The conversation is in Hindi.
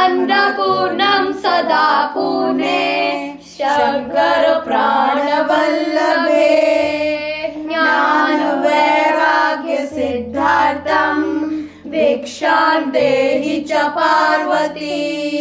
अन्नपूर्णं सदा पूर्णे शङ्कर प्राणवल्लभे। ज्ञानवैराग्य सिद्धार्थम् भिक्षां देहि च पार्वती।